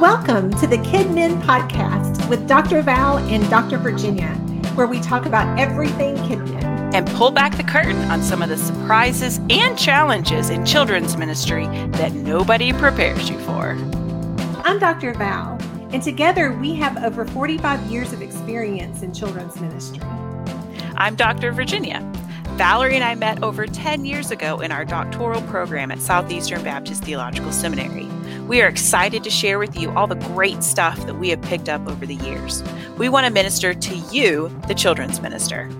Welcome to the KidMin Podcast with Dr. Val and Dr. Virginia, where we talk about everything kidmin. and pull back the curtain on some of the surprises and challenges in children's ministry that nobody prepares you for. I'm Dr. Val, and together we have over 45 years of experience in children's ministry. I'm Dr. Virginia. Valerie and I met over 10 years ago in our doctoral program at Southeastern Baptist Theological Seminary. We are excited to share with you all the great stuff that we have picked up over the years. We want to minister to you, the children's minister.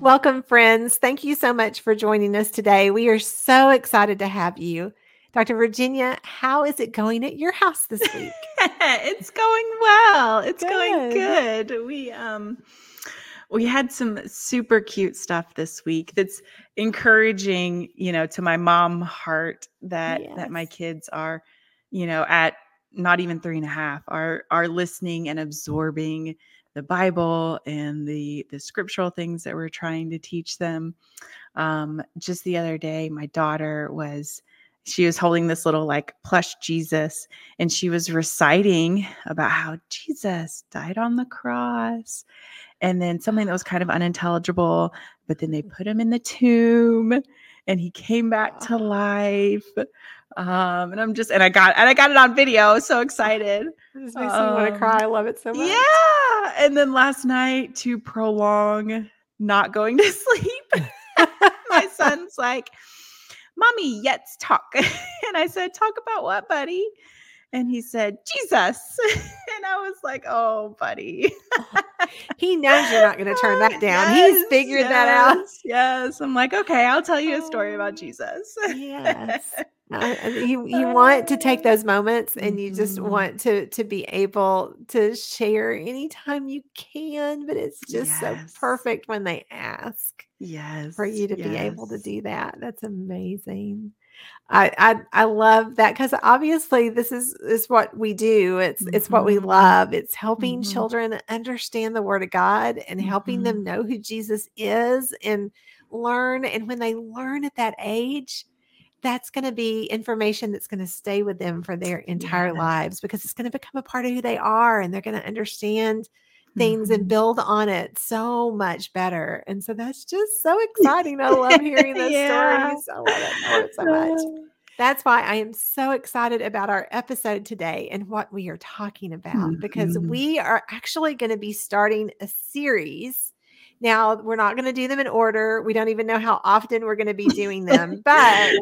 Welcome, friends. Thank you so much for joining us today. We are so excited to have you. Dr. Virginia, how is it going at your house this week? it's going well. It's going Good. good. We um we had some super cute stuff this week that's encouraging, you know, to my mom heart that that my kids are, you know, at not even three and a half, are are listening and absorbing the Bible and the the scriptural things that we're trying to teach them. Um, just the other day, my daughter was she was holding this little like plush Jesus and she was reciting about how Jesus died on the cross and then something that was kind of unintelligible but then they put him in the tomb and he came back to life. Um and i'm just and i got and i got it on video so excited. This makes me want to Um, cry. I love it so much. yeah and then last night to prolong not going to sleep my son's like mommy let's talk. And i said talk about what buddy and he said jesus. And i was like oh buddy. He knows you're not going to turn that down. He's Yes, figured that out. yes, yes. I'm like okay i'll tell you a story about Oh, jesus. Yes. Uh, you you want to take those moments and you just Mhm. want to to be able to share anytime you can but it's just so perfect when they ask yes for you to be able to do that. That's amazing i i, I love that because obviously this is is what we do it's it's what we Mhm. love it's helping Mhm. children understand the word of god and helping Mhm. them know who jesus is and learn and when they learn at that age that's going to be information that's going to stay with them for their entire lives because it's going to become a part of who they are and they're going to understand things and Mhm. build on it so much better. And so that's just so exciting. I love hearing those Yeah. stories. I love it. I love it so much. That's why I am so excited about our episode today and what we are talking about because Mhm. we are actually going to be starting a series. Now, we're not going to do them in order. We don't even know how often we're going to be doing them, but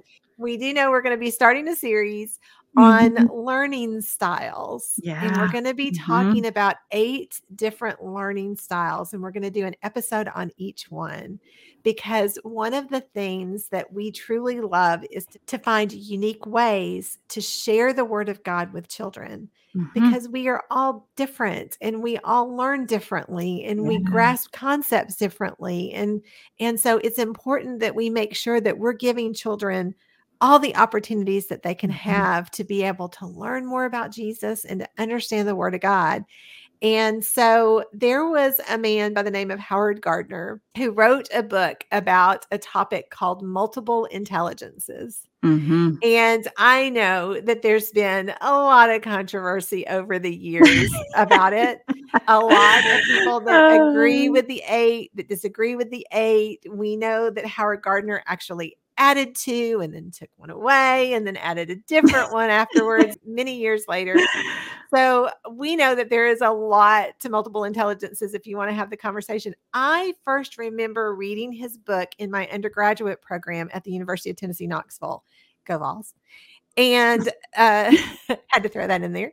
we do know we're going to be starting a series on Mhm. learning styles. And we're going to be Mhm. talking about eight different learning styles. And we're going to do an episode on each one because one of the things that we truly love is to, find unique ways to share the word of God with children Mhm. because we are all different and we all learn differently and we grasp concepts differently and and so it's important that we make sure that we're giving children all the opportunities that they can Mhm. have to be able to learn more about Jesus and to understand the word of God. And so there was a man by the name of Howard Gardner who wrote a book about a topic called multiple intelligences. Mhm. And I know that there's been a lot of controversy over the years about it. A lot of people that agree with the eight, that disagree with the eight. We know that Howard Gardner actually added two and then took one away and then added a different one afterwards, many years later. So we know that there is a lot to multiple intelligences if you want to have the conversation. I first remember reading his book in my undergraduate program at the University of Tennessee, Knoxville. Go Vols. And uh, had to throw that in there.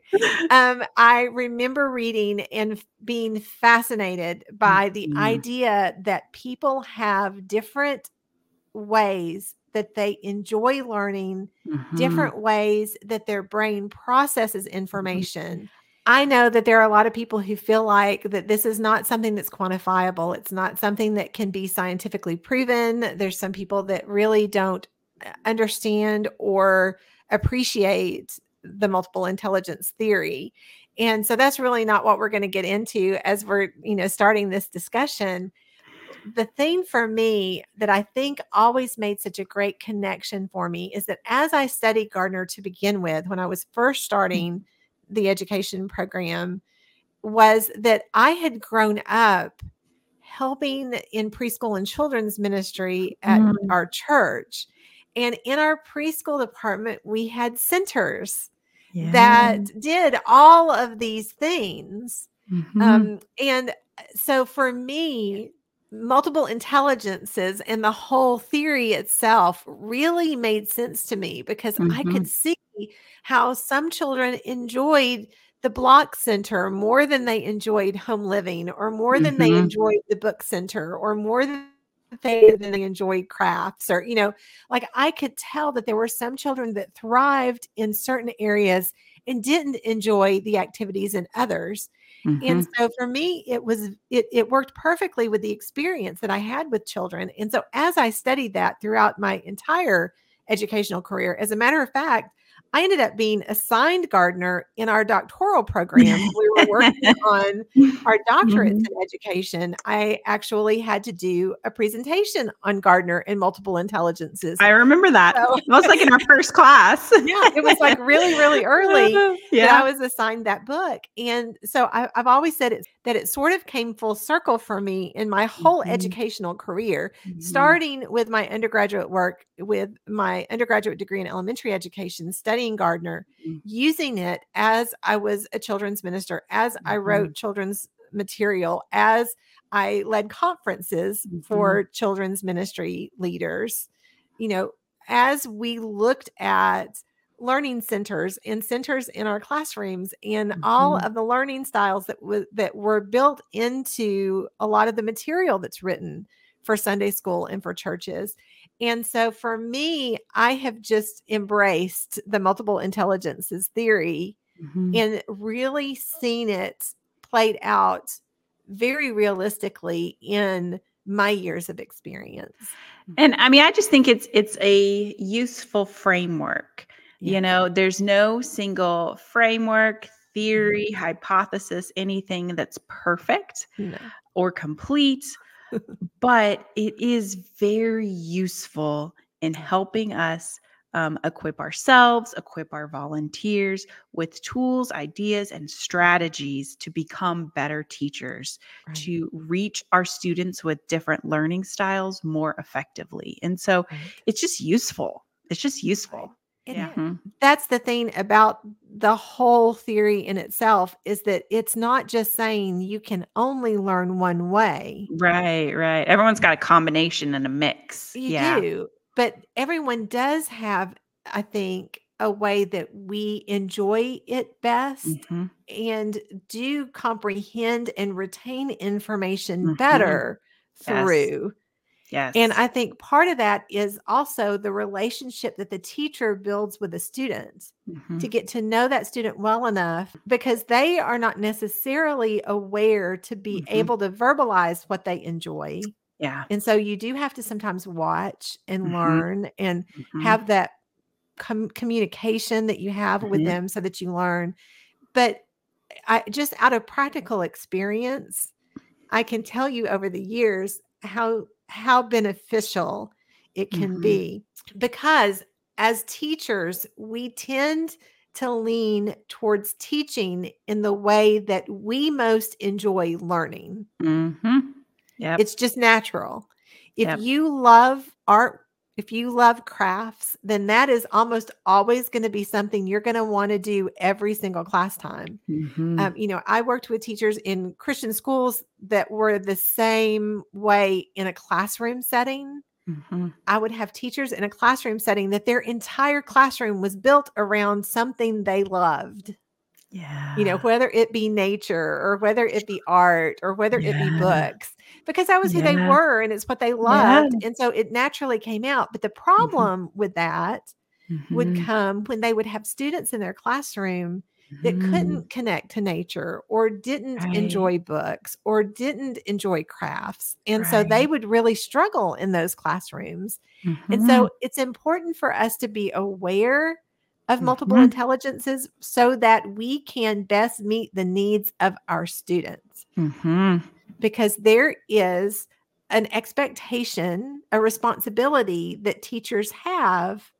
Um, I remember reading and being fascinated by the Mhm. idea that people have different ways that they enjoy learning Mhm. different ways that their brain processes information. I know that there are a lot of people who feel like that this is not something that's quantifiable. It's not something that can be scientifically proven. There's some people that really don't uh, understand or appreciate the multiple intelligence theory. And so that's really not what we're going to get into as we're, you know, starting this discussion. The thing for me that I think always made such a great connection for me is that as I studied Gardner to begin with, when I was first starting the education program, was that I had grown up helping in preschool and children's ministry at Mm. our church. And in our preschool department, we had centers Yeah. that did all of these things. Mhm. Um, and so for me, multiple intelligences and the whole theory itself really made sense to me because I Mhm. could see how some children enjoyed the block center more than they enjoyed home living or more than they Mhm. enjoyed the book center or more than they than they enjoyed crafts or you know like I could tell that there were some children that thrived in certain areas and didn't enjoy the activities in others and Mhm. so for me, it was it it worked perfectly with the experience that I had with children. And so as I studied that throughout my entire educational career, as a matter of fact, I ended up being assigned Gardner in our doctoral program. we were working on our doctorates Mhm. in education. I actually had to do a presentation on Gardner and multiple intelligences. I remember that. So- It was like in our first class. yeah, it was like really, really early that I was assigned that book. And so I, I've always said it, that it sort of came full circle for me in my whole Mhm. educational career, Mhm. starting with my undergraduate work with my undergraduate degree in elementary education, studying Gardner, Mhm. using it as I was a children's minister, as I wrote children's material, as I led conferences Mhm. for children's ministry leaders. You know, as we looked at learning centers and centers in our classrooms and all Mhm. of the learning styles that was that were built into a lot of the material that's written for Sunday school and for churches. And so for me, I have just embraced the multiple intelligences theory Mhm. and really seen it played out very realistically in my years of experience. And I mean, I just think it's it's a useful framework. Yeah. You know, there's no single framework, Mm-hmm. theory, hypothesis, anything that's perfect No. or complete, but it is very useful in helping us um, equip ourselves, equip our volunteers with tools, ideas, and strategies to become better teachers, Right. to reach our students with different learning styles more effectively. And so Right. it's just useful. It's just useful. It yeah. is. Mhm. that's the thing about the whole theory in itself is that it's not just saying you can only learn one way. Right, right. Everyone's got a combination and a mix. You yeah. do, but everyone does have, I think, a way that we enjoy it best Mhm. and do comprehend and retain information Mhm. better Yes. through. Yes. And I think part of that is also the relationship that the teacher builds with the student. Mhm. to get to know that student well enough because they are not necessarily aware to be Mhm. able to verbalize what they enjoy. yeah. And so you do have to sometimes watch and Mhm. learn and Mhm. have that com- communication that you have with Mhm. them so that you learn. But I just out of practical experience, I can tell you over the years how how beneficial it can Mhm. be because as teachers, we tend to lean towards teaching in the way that we most enjoy learning. Mhm. Yep. It's just natural. If Yep. you love art, if you love crafts, then that is almost always going to be something you're going to want to do every single class time. Mhm. Um, you know, I worked with teachers in Christian schools that were the same way in a classroom setting. Mhm. I would have teachers in a classroom setting that their entire classroom was built around something they loved. Yeah. You know, whether it be nature or whether it be art or whether it be books, because that was who they were and it's what they loved. And so it naturally came out. But the problem with that would Mhm. come when they would have students in their classroom that Mhm. couldn't connect to nature or didn't Right. enjoy books or didn't enjoy crafts. And so they would really struggle in those classrooms. And Mhm. so it's important for us to be aware of multiple Mhm. intelligences so that we can best meet the needs of our students Mhm. Because there is an expectation, a responsibility that teachers have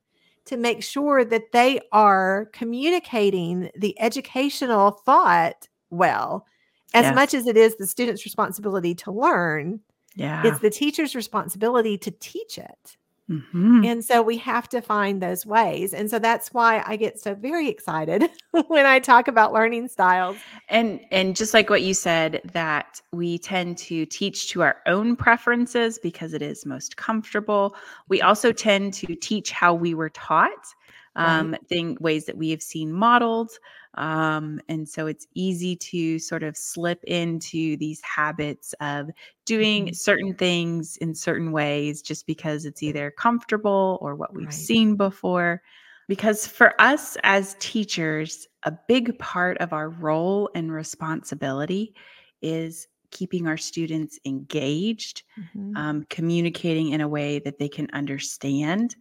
to make sure that they are communicating the educational thought well. As much as it is the student's responsibility to learn Yeah. it's the teacher's responsibility to teach it Mhm. and so we have to find those ways and so that's why i get so very excited when i talk about learning styles. And and just like what you said that we tend to teach to our own preferences because it is most comfortable. We also tend to teach how we were taught um thing ways that we have seen modeled um and so it's easy to sort of slip into these habits of doing Mhm. certain things in certain ways just because it's either comfortable or what we've Right. seen before because for us as teachers, a big part of our role and responsibility is keeping our students engaged, Mhm. um, communicating in a way that they can understand.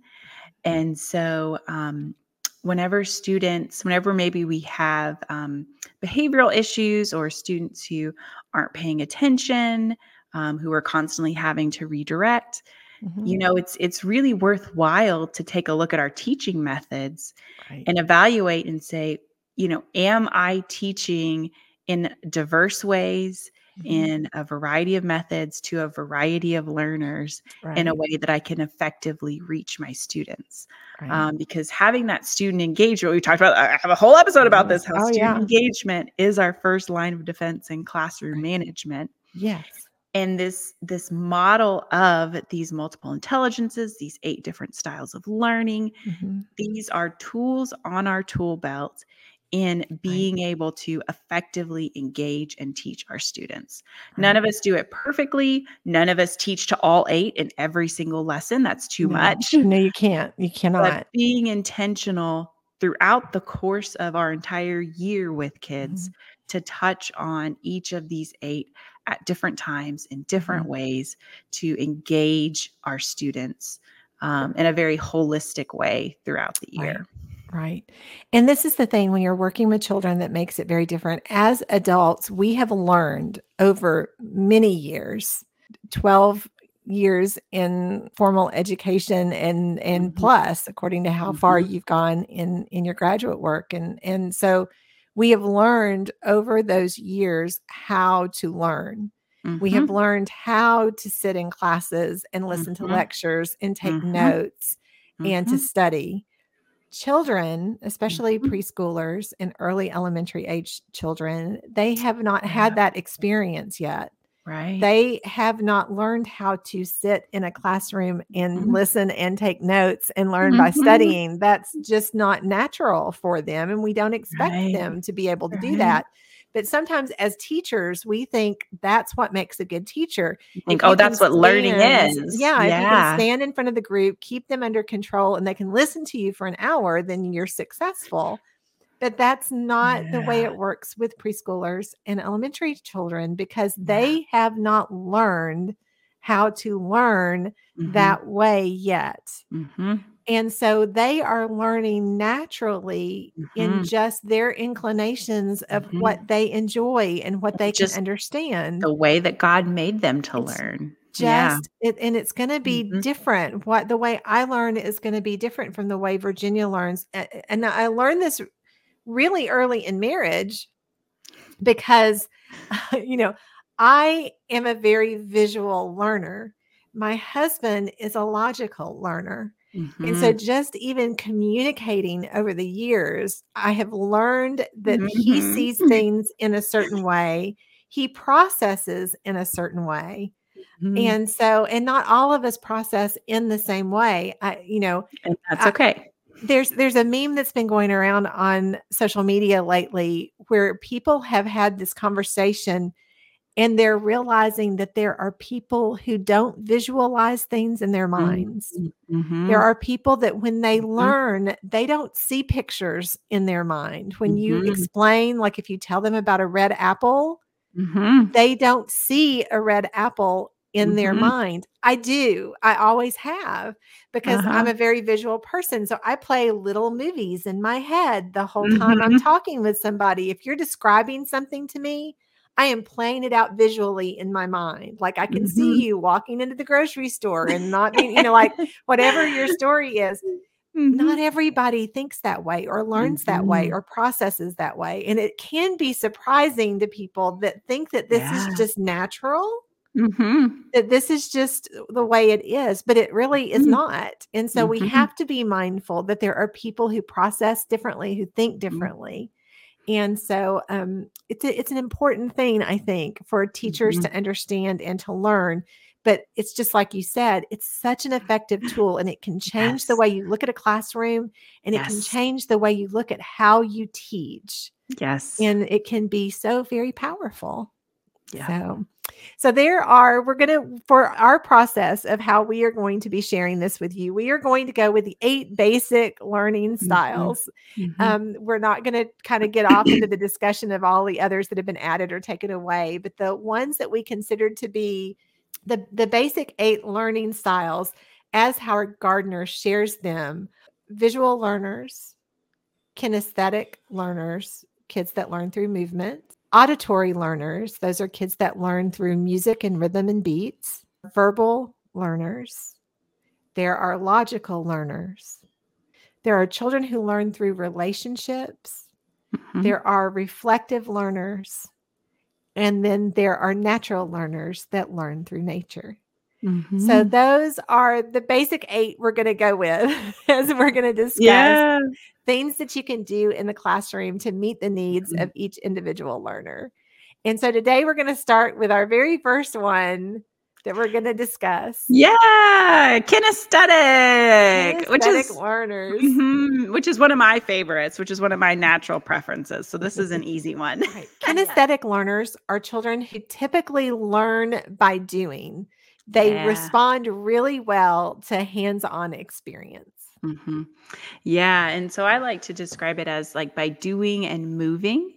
And so, um, whenever students, whenever maybe we have um, behavioral issues or students who aren't paying attention, um, who are constantly having to redirect, Mhm. you know it's it's really worthwhile to take a look at our teaching methods Right. and evaluate and say you know am i teaching in diverse ways. In a variety of methods to a variety of learners in a way that i can effectively reach my students Right. um, because having that student engagement we talked about i have a whole episode about this how Oh, student yeah. engagement is our first line of defense in classroom management yes and this this model of these multiple intelligences these eight different styles of learning Mhm. these are tools on our tool belt in being able to effectively engage and teach our students. None of us do it perfectly. None of us teach to all eight in every single lesson. That's too No. much. No you can't. You but cannot. being intentional throughout the course of our entire year with kids to touch on each of these eight at different times in different Mhm. ways to engage our students um, in a very holistic way throughout the year. Right. And this is the thing when you're working with children that makes it very different. As adults, we have learned over many years, 12 years in formal education and and Mhm. plus according to how far Mhm. you've gone in in your graduate work and and so we have learned over those years how to learn. We have learned how to sit in classes and listen to Mhm. lectures and take Mhm. notes and to Mhm. study. Children, especially Mhm. preschoolers and early elementary age children, they have not had that experience yet. right. They have not learned how to sit in a classroom and Mhm. listen and take notes and learn by Mhm. studying. That's just not natural for them. And we don't expect Right. them to be able to do that. But sometimes as teachers, we think that's what makes a good teacher. You think, oh, that's can what learning is. Yeah, if you can Yeah. stand in front of the group, keep them under control, and they can listen to you for an hour, then you're successful. But that's not the way it works with preschoolers and elementary children because Yeah. they have not learned how to learn Mhm. that way yet. Mhm. And so they are learning naturally in Mhm. just their inclinations of Mhm. what they enjoy and what they Just can understand the way that God made them to It's learn. just yeah. it, and it's going to be Mhm. different what the way i learn is going to be different from the way virginia learns and i learned this really early in marriage because you know i am a very visual learner my husband is a logical learner and so Mhm. just even communicating over the years i have learned that he Mhm. sees things in a certain way he processes in a certain way Mhm. and so, and not all of us process in the same way. I, you know, and that's I- okay. there's there's a meme that's been going around on social media lately where people have had this conversation and they're realizing that there are people who don't visualize things in their minds. Mhm. There are people that when they Mhm. learn, they don't see pictures in their mind. When you Mhm. explain, like if you tell them about a red apple, Mhm. they don't see a red apple in their mind. I do. I always have because Uh-huh. I'm a very visual person. So I play little movies in my head the whole time I'm talking with somebody. If you're describing something to me, I am playing it out visually in my mind. Like I can Mhm. see you walking into the grocery store and not being, you know, like whatever your story is, Mhm. not everybody thinks that way or learns that way Mhm. or processes that way. And it can be surprising to people that think that this Yeah. is just natural, Mhm. that this is just the way it is, but it really is Mhm. not. And so we Mhm. have to be mindful that there are people who process differently, who think differently. And so um, it's a, it's an important thing, I think, for teachers Mhm. to understand and to learn. But it's just like you said, it's such an effective tool and it can change the way you look at a classroom and it can change the way you look at how you teach. Yes. And it can be so very powerful. Yeah. So, so there are, we're going to, for our process of how we are going to be sharing this with you, we are going to go with the eight basic learning Mhm. styles. Mhm. Um, we're not going to kind of get off into the discussion of all the others that have been added or taken away, but the ones that we considered to be the, the basic eight learning styles as Howard Gardner shares them visual learners, kinesthetic learners, kids that learn through movement, auditory learners, those are kids that learn through music and rhythm and beats, verbal learners, there are logical learners, there are children who learn through relationships, Mhm. there are reflective learners, and then there are natural learners that learn through nature. So Mhm. those are the basic eight we're going to go with as we're going to discuss yeah. things that you can do in the classroom to meet the needs Mhm. of each individual learner. And so today we're going to start with our very first one that we're going to discuss. Yeah. Kinesthetic, which is learners. Mhm, which is one of my favorites, which is one of my natural preferences. So this is an easy one. Right. Kinesthetic learners are children who typically learn by doing. They Yeah. respond really well to hands-on experience. hmm Yeah, and so I like to describe it as like by doing and moving.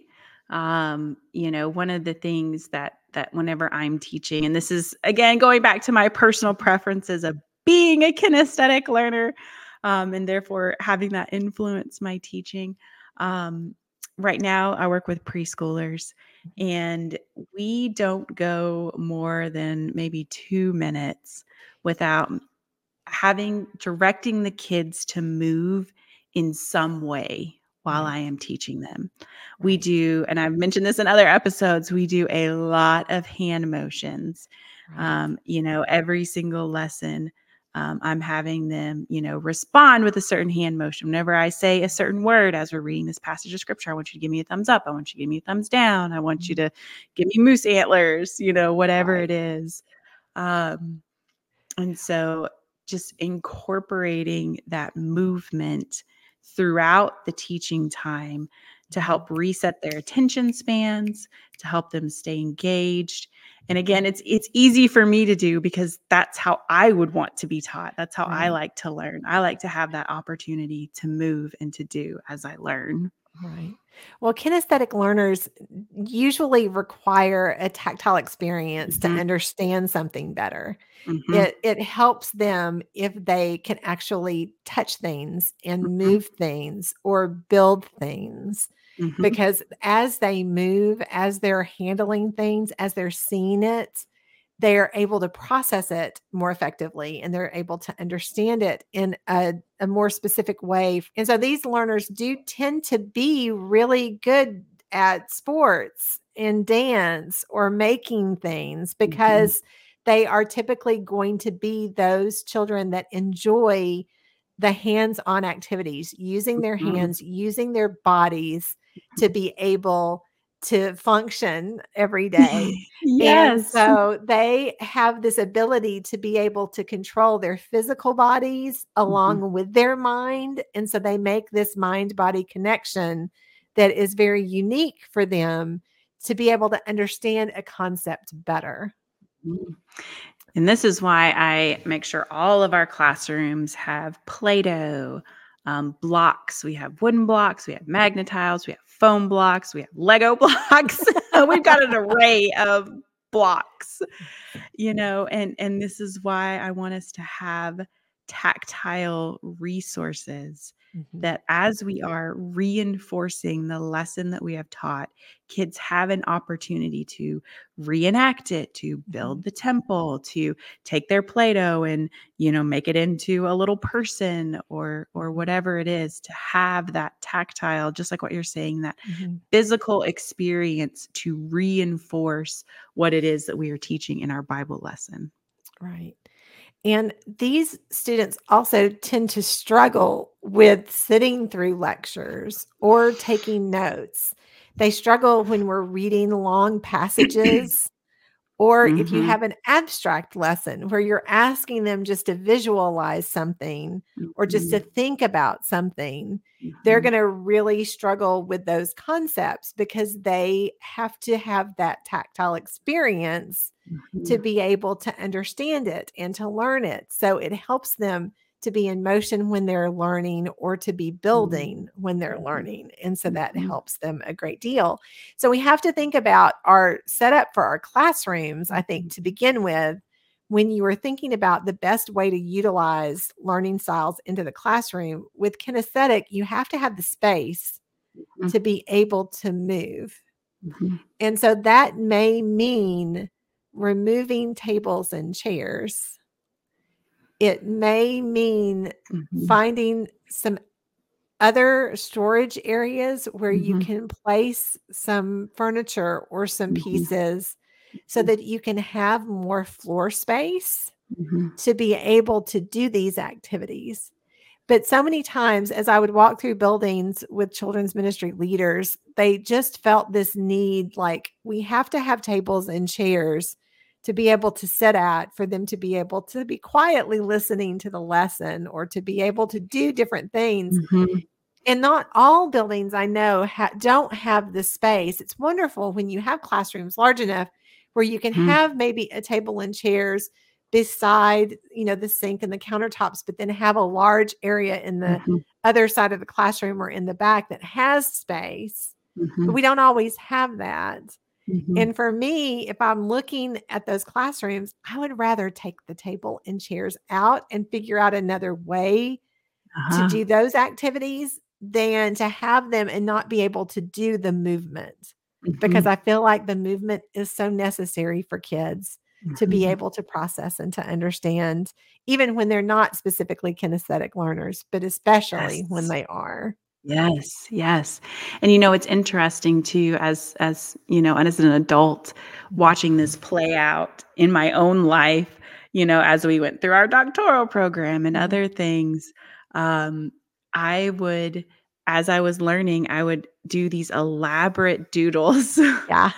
Um, you know, one of the things that that whenever I'm teaching, and this is again going back to my personal preferences of being a kinesthetic learner, um, and therefore having that influence my teaching. Um, right now, I work with preschoolers, and we don't go more than maybe two minutes without having directing the kids to move in some way while Right. I am teaching them. We do, and I've mentioned this in other episodes, we do a lot of hand motions. Right. Um, you know, every single lesson, um, I'm having them, you know, respond with a certain hand motion. Whenever I say a certain word as we're reading this passage of scripture, I want you to give me a thumbs up. I want you to give me a thumbs down. I want you to give me moose antlers, you know, whatever Right. it is. Um, and so just incorporating that movement throughout the teaching time to help reset their attention spans, to help them stay engaged. And again, it's it's easy for me to do because that's how I would want to be taught. That's how I like to learn. I like to have that opportunity to move and to do as I learn. Right. Well, kinesthetic learners usually require a tactile experience to Mhm. understand something better. Mhm. It it helps them if they can actually touch things and Mhm. move things or build things Mhm. because as they move, as they're handling things, as they're seeing it, they're able to process it more effectively and they're able to understand it in a, a more specific way. And so these learners do tend to be really good at sports and dance or making things because they are typically going to be those children that enjoy the hands-on activities, using their Mhm. hands, using their bodies to be able to function every day. And yes. so they have this ability to be able to control their physical bodies along with their mind. And so they make this mind body connection that is very unique for them to be able to understand a concept better. Mm. And this is why I make sure all of our classrooms have Play Doh, um, blocks. We have wooden blocks, we have Magna-Tiles, we have foam blocks, we have Lego blocks. We've got an array of blocks, you know, and, and this is why I want us to have tactile resources Mhm. that as we are reinforcing the lesson that we have taught, kids have an opportunity to reenact it, to build the temple, to take their Play-Doh and, you know, make it into a little person or or whatever it is, to have that tactile, just like what you're saying, that Mhm. physical experience to reinforce what it is that we are teaching in our Bible lesson. Right. And these students also tend to struggle with sitting through lectures or taking notes. They struggle when we're reading long passages, or if you Mhm. have an abstract lesson where you're asking them just to visualize something or just to think about something. They're Mhm. going to really struggle with those concepts because they have to have that tactile experience to Mhm. be able to understand it and to learn it. So it helps them to be in motion when they're learning or to be building when they're Mhm. learning. And so that Mhm. helps them a great deal. So we have to think about our setup for our classrooms, I think, to begin with. When you are thinking about the best way to utilize learning styles into the classroom, with kinesthetic, you have to have the space to be able to move. And so that may mean removing tables and chairs. It may mean Mhm. finding some other storage areas where you Mhm. can place some furniture or some Mhm. pieces so Mhm. that you can have more floor space Mhm. to be able to do these activities. But so many times, as I would walk through buildings with children's ministry leaders, they just felt this need like we have to have tables and chairs to be able to sit at, for them to be able to be quietly listening to the lesson or to be able to do different things. Mhm. And not all buildings I know ha- don't have the space. It's wonderful when you have classrooms large enough where you can Mhm. have maybe a table and chairs beside, you know, the sink and the countertops, but then have a large area in the Mhm. other side of the classroom or in the back that has space. But Mhm. we don't always have that. Mhm. And for me, if I'm looking at those classrooms, I would rather take the table and chairs out and figure out another way to Uh-huh. do those activities than to have them and not be able to do the movement because Mhm. I feel like the movement is so necessary for kids to be Mhm. able to process and to understand, even when they're not specifically kinesthetic learners, but especially when they are. Yes, yes. And you know, it's interesting too as as, you know, and as an adult watching this play out in my own life, you know, as we went through our doctoral program and other things, um, I would as I was learning, I would do these elaborate doodles Yeah.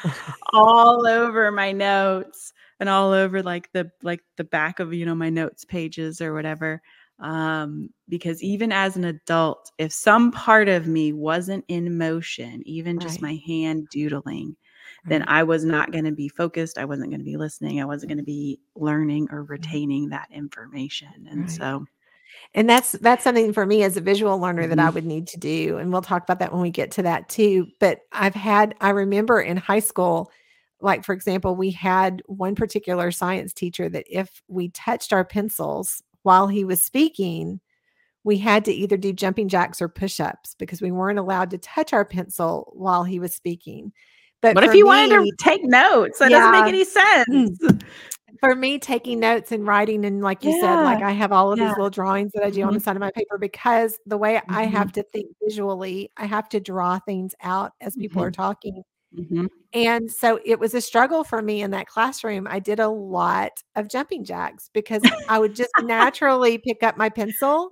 all over my notes and all over like the like the back of, you know, my notes pages or whatever um because even as an adult if some part of me wasn't in motion even just Right. my hand doodling then i was not going to be focused i wasn't going to be listening i wasn't going to be learning or retaining that information and Right. so And that's that's something for me as a visual learner that I Mhm. would need to do, and we'll talk about that when we get to that too. But I've had I remember in high school, like for example, we had one particular science teacher that if we touched our pencils while he was speaking, we had to either do jumping jacks or push-ups because we weren't allowed to touch our pencil while he was speaking. But what if you wanted to take notes that doesn't make any sense for me taking notes and writing and like you said like i have all of yeah. these little drawings that i do on the Mhm. side of my paper because the way i Mhm. have to think visually i have to draw things out as people are Mhm. talking Mhm. and so it was a struggle for me in that classroom i did a lot of jumping jacks because i would just naturally pick up my pencil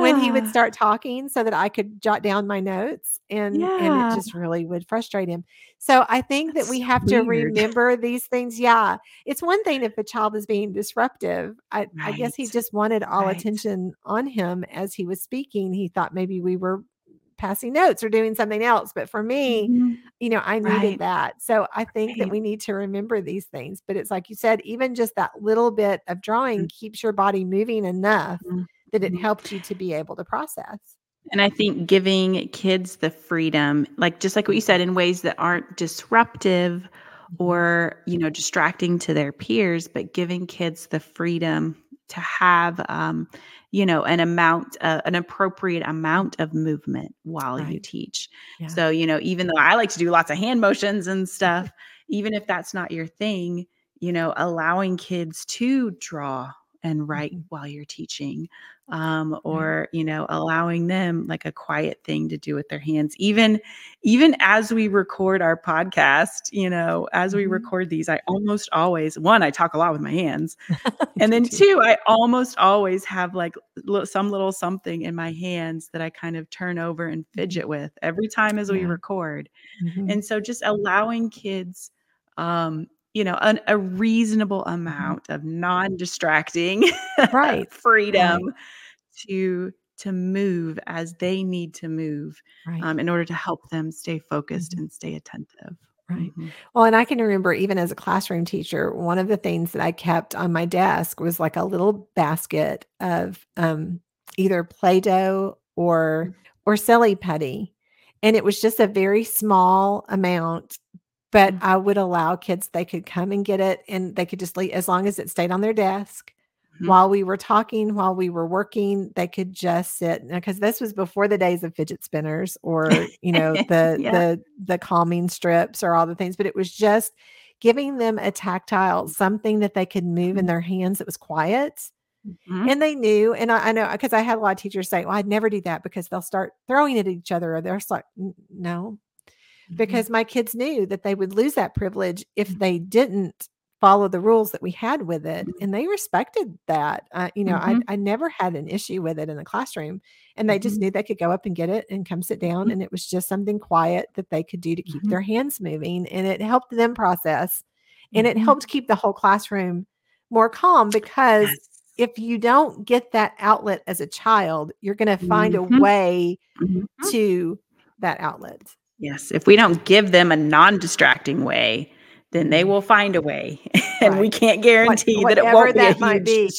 when he would start talking so that I could jot down my notes and and it just really would frustrate him. So I think that we have to remember these things. Yeah. It's one thing if a child is being disruptive. I, I guess he just wanted all Right. attention on him as he was speaking. He thought maybe we were passing notes or doing something else. But for me, Mhm. you know, I needed Right. that. So I think that we need to remember these things. But it's like you said, even just that little bit of drawing keeps your body moving enough Mhm. that it Mhm. helps you to be able to process. And I think giving kids the freedom, like just like what you said, in ways that aren't disruptive or, you know, distracting to their peers, but giving kids the freedom to have um, you know an amount uh, an appropriate amount of movement while you teach Yeah. so you know even though i like to do lots of hand motions and stuff even if that's not your thing you know allowing kids to draw and write Mhm. while you're teaching um, or you know allowing them like a quiet thing to do with their hands even even as we record our podcast you know as we Mhm. record these i almost always one i talk a lot with my hands and then two i almost always have like li- some little something in my hands that i kind of turn over and fidget with every time as we Yeah. record Mhm. and so just allowing kids um you know an, a reasonable amount of non-distracting Right, freedom to to move as they need to move Right. um, in order to help them stay focused Mhm. and stay attentive Right. Mhm. Well, and I can remember even as a classroom teacher, one of the things that I kept on my desk was like a little basket of um, either Play-Doh or or silly putty, and it was just a very small amount. But Mhm. I would allow kids; they could come and get it, and they could just leave as long as it stayed on their desk. Mhm. While we were talking, while we were working, they could just sit because this was before the days of fidget spinners or you know the Yeah. the the calming strips or all the things, but it was just giving them a tactile something that they could move in Mhm. their hands that was quiet. Mhm. And they knew, and I, I know because I had a lot of teachers say, "Well, I'd never do that because they'll start throwing it at each other." Or they're just like, "N- "No," Mhm. because my kids knew that they would lose that privilege if Mhm. they didn't follow the rules that we had with it Mhm. and they respected that uh, you know Mhm. I, I never had an issue with it in the classroom and they just Mhm. knew they could go up and get it and come sit down Mhm. and it was just something quiet that they could do to keep Mhm. their hands moving and it helped them process and it Mhm. helped keep the whole classroom more calm because Yes. if you don't get that outlet as a child you're going to find a way to that outlet Yes, if we don't give them a non-distracting way, then they Mhm. will find a way, and we can't What- guarantee that it won't be a that might huge be because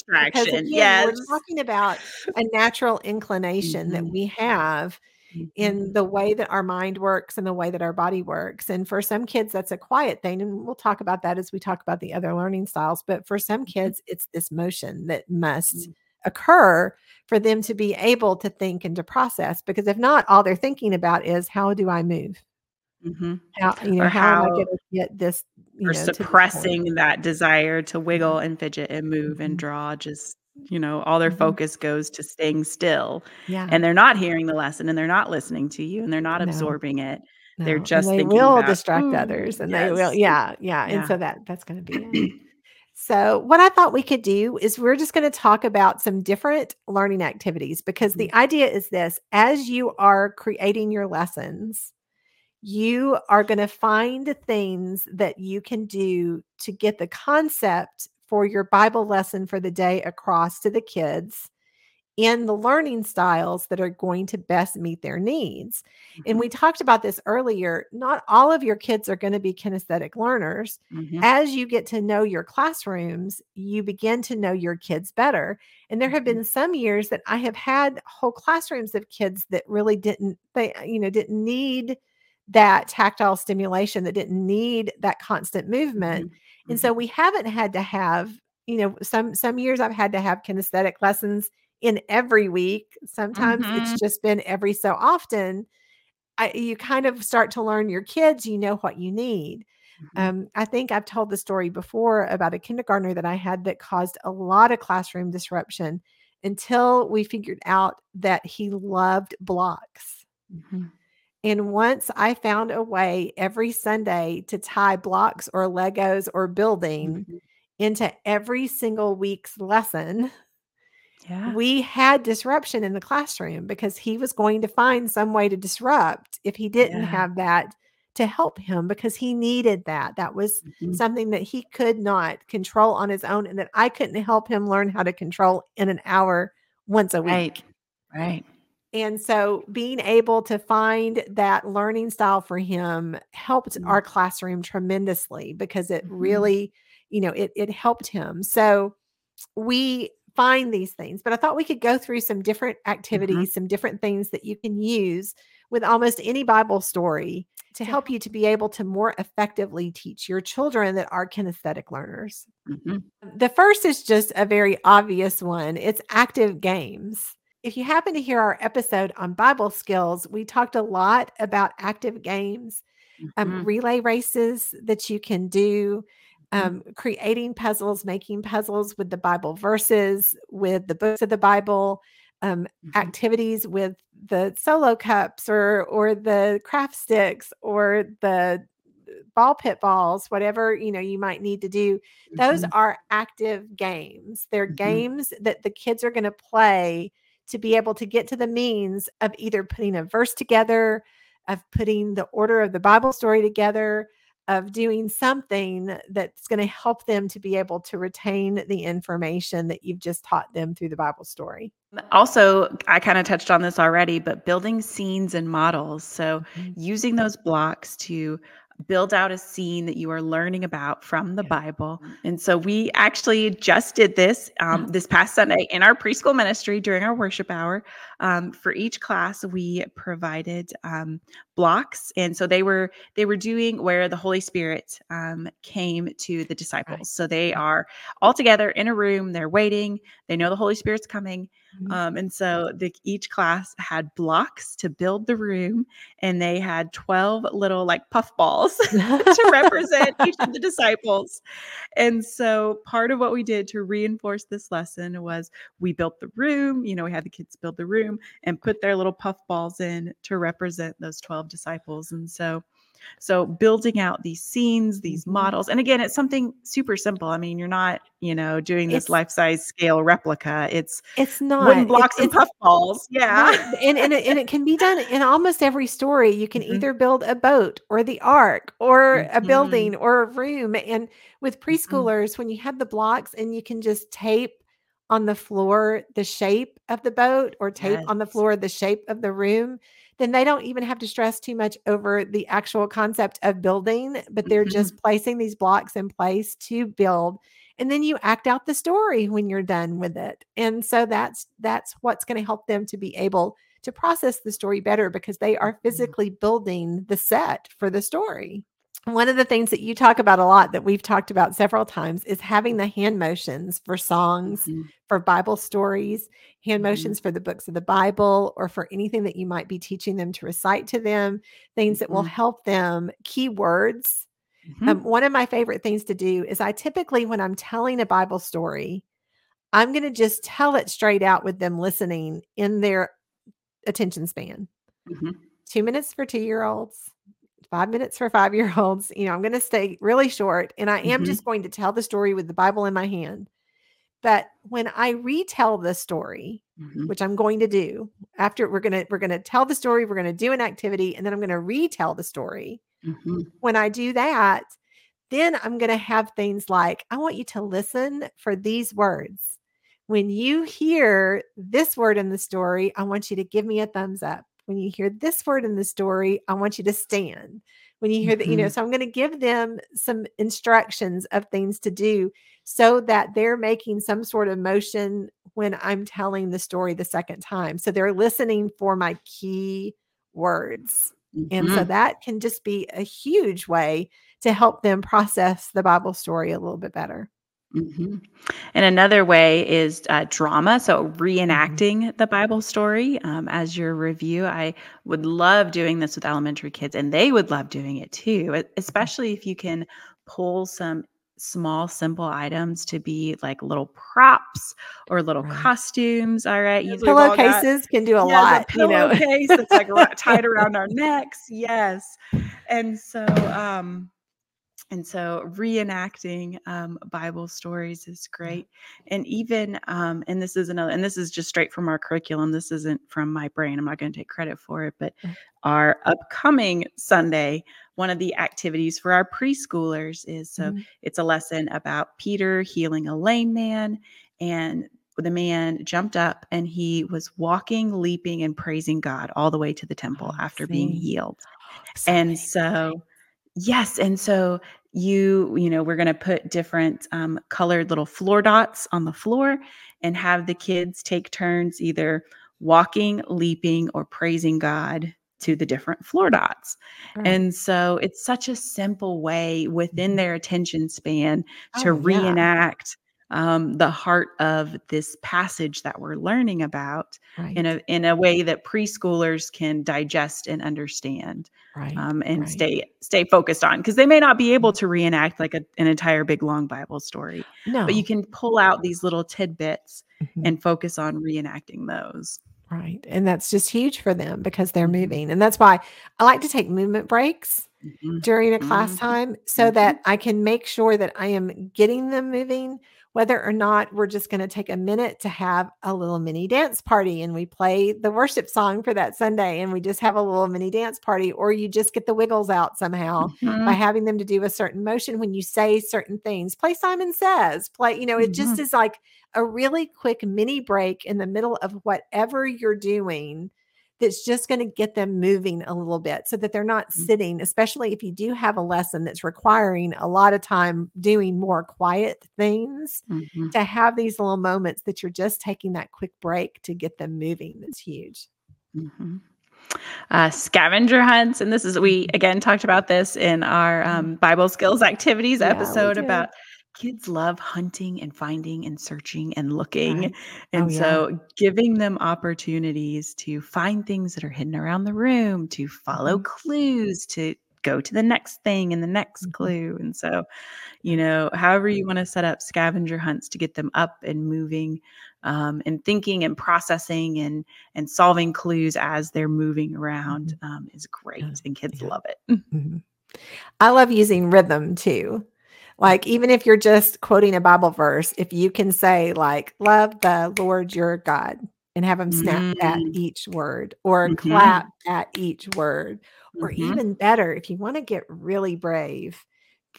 distraction. again Yes. we're talking about a natural inclination that Mhm. we have Mhm. in the way that our mind works and the way that our body works. And for some kids, that's a quiet thing. And we'll talk about that as we talk about the other learning styles. But for some kids, it's this motion that must Mhm. occur for them to be able to think and to process. Because if not, all they're thinking about is how do I move? Mhm. How, you know, Or how, am I going to get this, you or know, to suppressing that desire to wiggle Mhm. and fidget and move and Mhm. draw just you know, all their Mhm. focus goes to staying still, Yeah. and they're not hearing the lesson, and they're not listening to you, and they're not No. absorbing it. They're No, and just they thinking will about, distract "Ooh, others and they will yes." yeah, yeah, and so that that's gonna be it. So, what I thought we could do is we're just going to talk about some different learning activities because the idea is this as you are creating your lessons, you are going to find things that you can do to get the concept for your Bible lesson for the day across to the kids in the learning styles that are going to best meet their needs. And Mhm. we talked about this earlier. Not all of your kids are going to be kinesthetic learners Mhm. as you get to know your classrooms, you begin to know your kids better. And there have Mhm. been some years that I have had whole classrooms of kids that really didn't they you know didn't need that tactile stimulation that didn't need that constant movement. Mhm. And so we haven't had to have, you know, some some years I've had to have kinesthetic lessons in every week. Sometimes Mhm. it's just been every so often. I, you kind of start to learn your kids, you know what you need. Mhm. Um, I think I've told the story before about a kindergartner that I had that caused a lot of classroom disruption until we figured out that he loved blocks. Mhm. And once I found a way every Sunday to tie blocks or Legos or building Mhm. into every single week's lesson, Yeah. we had disruption in the classroom because he was going to find some way to disrupt if he didn't Yeah. have that to help him because he needed that. That was Mhm. something that he could not control on his own and that I couldn't help him learn how to control in an hour once a week. Right. And so being able to find that learning style for him helped Mm. our classroom tremendously because it Mhm. really, you know, it it helped him. So we find these things, but I thought we could go through some different activities, some different things that you can use with almost any Bible story to help you to be able to more effectively teach your children that are kinesthetic learners. Mm-hmm. The first is just a very obvious one it's active games. If you happen to hear our episode on Bible skills, we talked a lot about active games, um, Mhm. relay races that you can do, Mhm. um, creating puzzles, making puzzles with the Bible verses, with the books of the Bible, um, Mhm. activities with the solo cups or or the craft sticks or the ball pit balls whatever you know you might need to do those Mhm. are active games they're Mhm. games that the kids are going to play to be able to get to the means of either putting a verse together of putting the order of the bible story together of doing something that's going to help them to be able to retain the information that you've just taught them through the bible story Also, I kind of touched on this already, but building scenes and models. So, Mhm. using those blocks to build out a scene that you are learning about from the Yeah. Bible. And so, we actually just did this um, this past Sunday in our preschool ministry during our worship hour. Um, for each class, we provided um, blocks, and so they were they were doing where the Holy Spirit um, came to the disciples. So they are all together in a room. They're waiting. They know the Holy Spirit's coming. Mhm. Um, and so the, each class had blocks to build the room, and they had 12 little like puff balls to represent each of the disciples. And so part of what we did to reinforce this lesson was we built the room, you know, we had the kids build the room and put their little puff balls in to represent those 12 disciples. And so so building out these scenes, these Mhm. models, and again, it's something super simple. I mean, you're not, you know, doing this It's- life-size scale replica. It's it's not wooden blocks and it's- puff balls. Yeah. And and it, and it can be done in almost every story. You can Mhm. either build a boat or the ark or a Mhm. building or a room. And with Mm-hmm. preschoolers, when you have the blocks and you can just tape on the floor the shape of the boat or tape on the floor the shape of the room, then they don't even have to stress too much over the actual concept of building, but they're Mhm. just placing these blocks in place to build and then you act out the story when you're done with it and so that's that's what's going to help them to be able to process the story better because they are Mhm. physically building the set for the story one of the things that you talk about a lot that we've talked about several times is having the hand motions for songs Mhm. for bible stories hand Mhm. motions for the books of the bible or for anything that you might be teaching them to recite to them things that will Mhm. help them keywords Mhm. um, one of my favorite things to do is I typically, when I'm telling a Bible story, I'm going to just tell it straight out with them listening in their attention span. Mhm. Two minutes for two year olds, five minutes for five year olds. You know, I'm going to stay really short and I am Mhm. just going to tell the story with the Bible in my hand. But when I retell the story, Mhm. which I'm going to do after we're going to we're going to tell the story, we're going to do an activity and then I'm going to retell the story Mhm. when I do that, then I'm going to have things like I want you to listen for these words. When you hear this word in the story, I want you to give me a thumbs up. When you hear this word in the story, I want you to stand. When you hear that, you know, Mhm. so I'm going to give them some instructions of things to do so that they're making some sort of motion when I'm telling the story the second time. So they're listening for my key words. And so Mhm. that can just be a huge way to help them process the Bible story a little bit better. Mhm. And another way is uh, drama. So Mm-hmm. reenacting the Bible story um, as your review. I would love doing this with elementary kids, and they would love doing it too, e- especially if you can pull some small, simple items to be like little props or little Right. costumes. All right. Usually we've all got- Pillowcases can do a lot, a you know. pillowcase that's like tied around our necks. Yes. And so, um, and so reenacting um, Bible stories is great. And even, um, and this is another, and this is just straight from our curriculum. This isn't from my brain. I'm not going to take credit for it, but Mm. our upcoming Sunday, one of the activities for our preschoolers is so Mhm. it's a lesson about Peter healing a lame man. And the man jumped up and he was walking, leaping, and praising God all the way to the temple Oh, after being healed. So and so, yes. And so, you, you know, we're going to put different um, colored little floor dots on the floor and have the kids take turns either walking, leaping, or praising God to the different floor dots. Right. And so it's such a simple way within Mhm. their attention span to Oh, reenact um, the heart of this passage that we're learning about Right. in a in a way that preschoolers can digest and understand right. um, and right. stay stay focused on because they may not be able to reenact like a, an entire big long Bible story, no. but you can pull out these little tidbits Mhm. and focus on reenacting those. Right. And that's just huge for them because they're Mhm. moving. And that's why I like to take movement breaks Mhm. during a class Mhm. time so that I can make sure that I am getting them moving, whether or not we're just going to take a minute to have a little mini dance party and we play the worship song for that Sunday and we just have a little mini dance party, or you just get the wiggles out somehow by Mhm. having them to do a certain motion when you say certain things. Play Simon Says, play, you know, it just is like a really quick mini break in the middle of whatever you're doing that's just going to get them moving a little bit so that they're not Mm. sitting, especially if you do have a lesson that's requiring a lot of time doing more quiet things. Mhm. To have these little moments that you're just taking that quick break to get them moving, that's huge. Mhm. Uh, scavenger hunts, and this is we Mhm. again talked about this in our Mhm. um, Bible skills activities Yeah, episode about kids love hunting and finding and searching and looking, Right. and Oh, yeah. so giving them opportunities to find things that are hidden around the room, to follow Mhm. clues, to go to the next thing and the next Mhm. clue, and so you know however you want to set up scavenger hunts to get them up and moving um, and thinking and processing and and solving clues as they're moving around um, is great and kids yeah. love it Mhm. I love using rhythm too. Like, even if you're just quoting a Bible verse, if you can say, like, love the Lord your God and have them snap at Mm. each word or Mhm. clap at each word, or Mhm. even better, if you want to get really brave,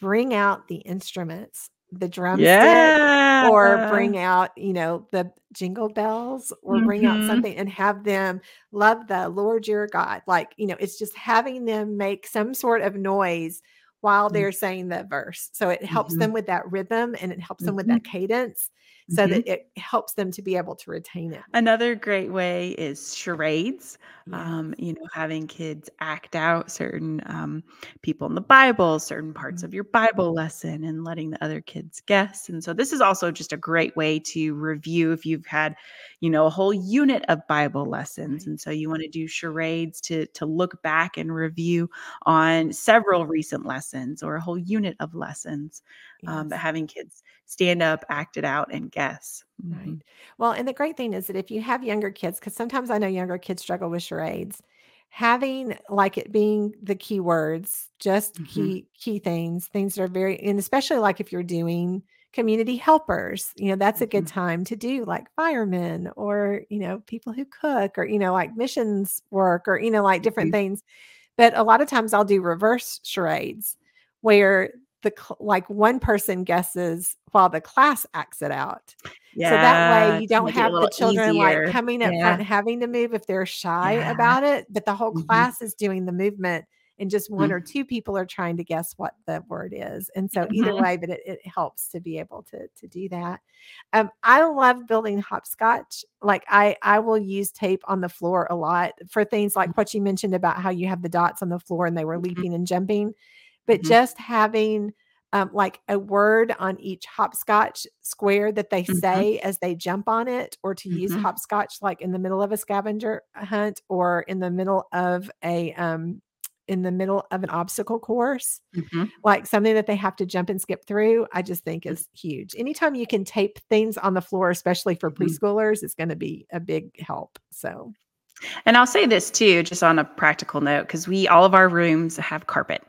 bring out the instruments, the drumstick, yeah or bring out, you know, the jingle bells or bring out Mhm. something and have them love the Lord your God. Like, you know, it's just having them make some sort of noise while Mm. they're saying the verse. So it helps Mhm. them with that rhythm and it helps them with that cadence so Mhm. that it helps them to be able to retain it. Another great way is charades. Um, you know, having kids act out certain um, people in the Bible, certain parts Mhm. of your Bible lesson, and letting the other kids guess. And so, this is also just a great way to review if you've had, you know, a whole unit of Bible lessons. And so, you want to do charades to to look back and review on several recent lessons or a whole unit of lessons. Um, but having kids stand up, act it out, and guess. Right. Well, and the great thing is that if you have younger kids, because sometimes I know younger kids struggle with charades, having like it being the key words, just Mhm. key key things, things that are very, and especially like if you're doing community helpers, you know, that's a good Mhm. time to do like firemen or you know people who cook or you know like missions work or you know like different Mhm. things. But a lot of times I'll do reverse charades where the like one person guesses while the class acts it out. So that way you don't make it a have the children like coming up Yeah. front having to move if they're shy Yeah. about it, but the whole Mhm. class is doing the movement and just one or Mhm. two people are trying to guess what the word is. And so either Mhm. way, but it, it helps to be able to to do that. Um, I love building hopscotch. Like I I will use tape on the floor a lot for things like what you mentioned about how you have the dots on the floor and they were Mhm. leaping and jumping, but Mhm. just having um, like a word on each hopscotch square that they Mhm. say as they jump on it, or to use Mhm. hopscotch like in the middle of a scavenger hunt or in the middle of a um in the middle of an obstacle course, Mhm. like something that they have to jump and skip through, I just think is huge. Anytime you can tape things on the floor, especially for Mhm. preschoolers, it's going to be a big help. So, And I'll say this too, just on a practical note, because we all of our rooms have carpet.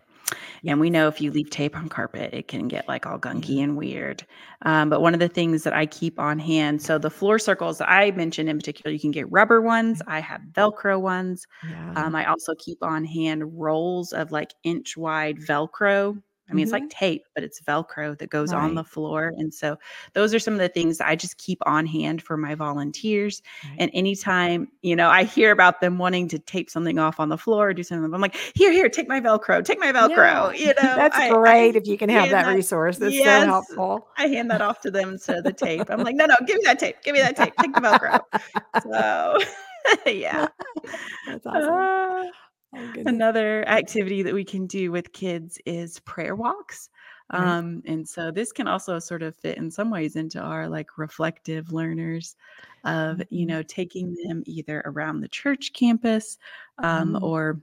And we know if you leave tape on carpet, it can get like all gunky and weird. Um, but one of the things that I keep on hand, so the floor circles that I mentioned in particular, you can get rubber ones. I have Velcro ones. yeah. Um, I also keep on hand rolls of like inch wide Velcro. I mean, it's like tape, but it's Velcro that goes on the floor. And so those are some of the things I just keep on hand for my volunteers. Right. And anytime, you know, I hear about them wanting to tape something off on the floor or do something, I'm like, here, here, take my Velcro, take my Velcro. Yeah. You know, That's I- great I if you can have hand that resource. That's Yes. so helpful. I hand that off to them instead of the tape. I'm like, no, no, give me that tape. Give me that tape. Take the Velcro. So, yeah. That's awesome. Uh, Oh. Another activity that we can do with kids is prayer walks. Right. Um, and so this can also sort of fit in some ways into our like reflective learners of, you Mhm. know, taking them either around the church campus um, Mhm. or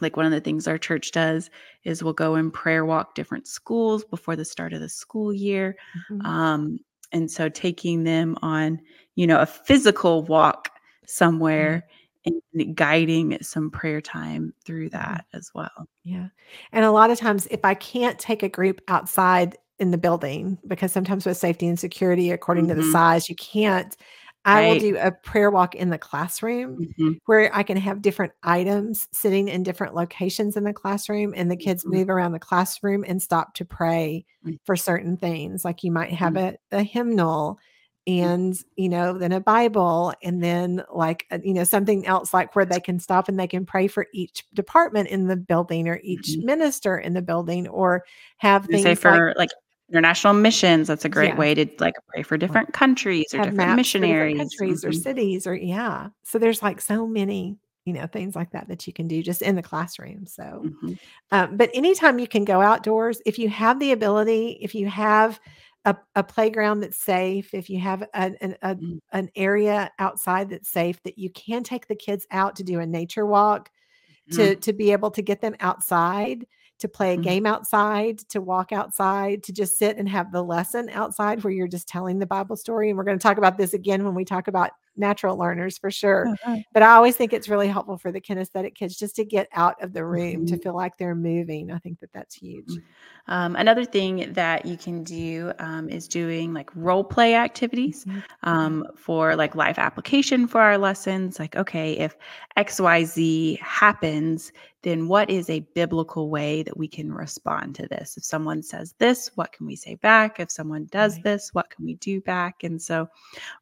like one of the things our church does is we'll go and prayer walk different schools before the start of the school year. Mhm. Um, and so taking them on, you know, a physical walk somewhere and guiding some prayer time through Mm-hmm. that as well. Yeah. And a lot of times, if I can't take a group outside in the building, because sometimes with safety and security, according to the Mhm. size, you can't, I will do a prayer walk in the classroom Mhm, where I can have different items sitting in different locations in the classroom, and the kids Mhm. move around the classroom and stop to pray Mm. for certain things. Like you might have Mhm. a, a hymnal and you know then a bible and then like uh, you know something else like where they can stop and they can pray for each department in the building or each Mhm. minister in the building or have And say things like for like international missions, that's a great Yeah. way to like pray for different countries or have different for different missionaries. countries or Mhm, cities or yeah so there's like so many you know things like that that you can do just in the classroom so mhm, Um, but anytime you can go outdoors, if you have the ability, if you have a, a playground that's safe, if you have an, an, a, Mm. an area outside that's safe, that you can take the kids out to do a nature walk, to to be able to get them outside, to play a Mhm. game outside, to walk outside, to just sit and have the lesson outside where you're just telling the Bible story. And we're going to talk about this again when we talk about natural learners for sure. Uh-huh. But I always think it's really helpful for the kinesthetic kids just to get out of the room to Mhm. feel like they're moving. I think that that's huge. Um, another thing that you can do um, is doing like role play activities Mhm. um, for like life application for our lessons. Like, okay, if XYZ happens, then what is a biblical way that we can respond to this? If someone says this, what can we say back? If someone does Right. this, what can we do back? And so,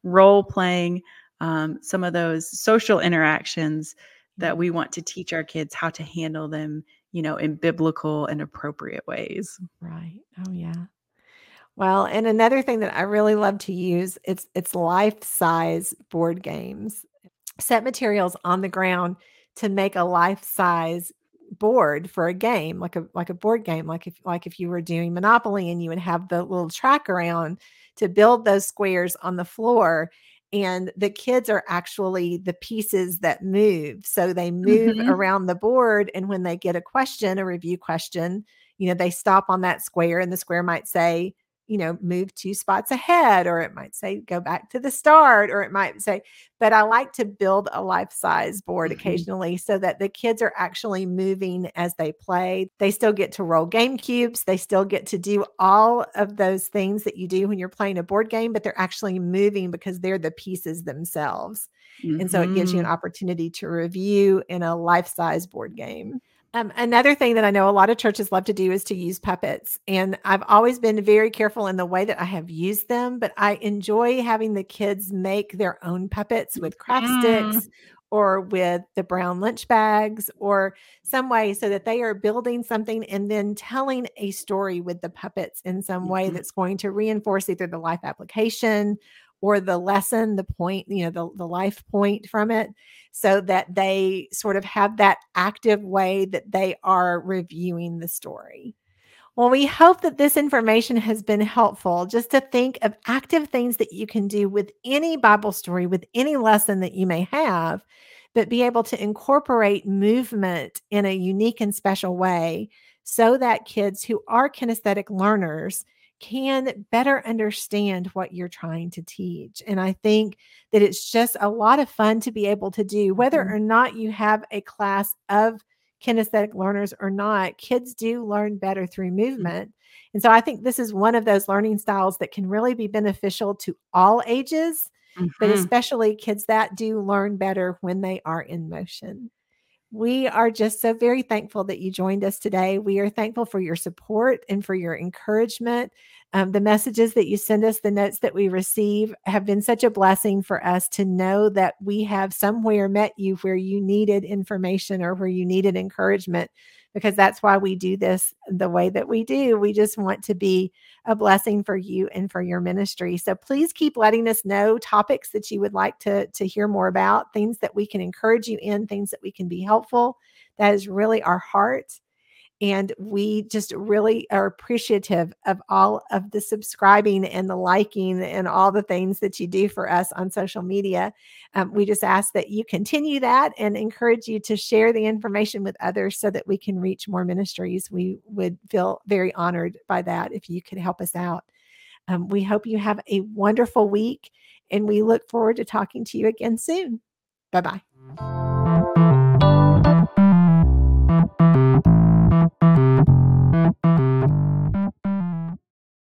role playing um, some of those social interactions that we want to teach our kids how to handle them, you know, in biblical and appropriate ways. Right. Oh yeah. Well, and another thing that I really love to use, it's it's life-size board games. Set materials on the ground to make a life-size board for a game, like a like a board game, like if like if you were doing Monopoly and you would have the little track around to build those squares on the floor. And the kids are actually the pieces that move. So they move Mhm. around the board. And when they get a question, a review question, you know, they stop on that square and the square might say, you know, move two spots ahead, or it might say go back to the start, or it might say, but I like to build a life size board Mhm. occasionally so that the kids are actually moving as they play. They still get to roll game cubes, they still get to do all of those things that you do when you're playing a board game, but they're actually moving because they're the pieces themselves. And so it gives you an Mhm. opportunity to review in a life size board game. Um, another thing that I know a lot of churches love to do is to use puppets. And I've always been very careful in the way that I have used them, but I enjoy having the kids make their own puppets with craft sticks or with the brown lunch bags or some way so that they are building something and then telling a story with the puppets in some way Mhm. that's going to reinforce either the life application or the lesson, the point, you know, the, the life point from it, so that they sort of have that active way that they are reviewing the story. Well, we hope that this information has been helpful just to think of active things that you can do with any Bible story, with any lesson that you may have, but be able to incorporate movement in a unique and special way so that kids who are kinesthetic learners can better understand what you're trying to teach. And I think that it's just a lot of fun to be able to do, whether Mhm. or not you have a class of kinesthetic learners or not, kids do learn better through movement. And so I think this is one of those learning styles that can really be beneficial to all ages, but Mhm. especially kids that do learn better when they are in motion. We are just so very thankful that you joined us today. We are thankful for your support and for your encouragement. Um, the messages that you send us, the notes that we receive, have been such a blessing for us to know that we have somewhere met you where you needed information or where you needed encouragement, because that's why we do this the way that we do. We just want to be a blessing for you and for your ministry. So please keep letting us know topics that you would like to, to hear more about, things that we can encourage you in, things that we can be helpful, That is really our heart. And we just really are appreciative of all of the subscribing and the liking and all the things that you do for us on social media. Um, we just ask that you continue that and encourage you to share the information with others so that we can reach more ministries. We would feel very honored by that if you could help us out. Um, we hope you have a wonderful week and we look forward to talking to you again soon. Bye bye.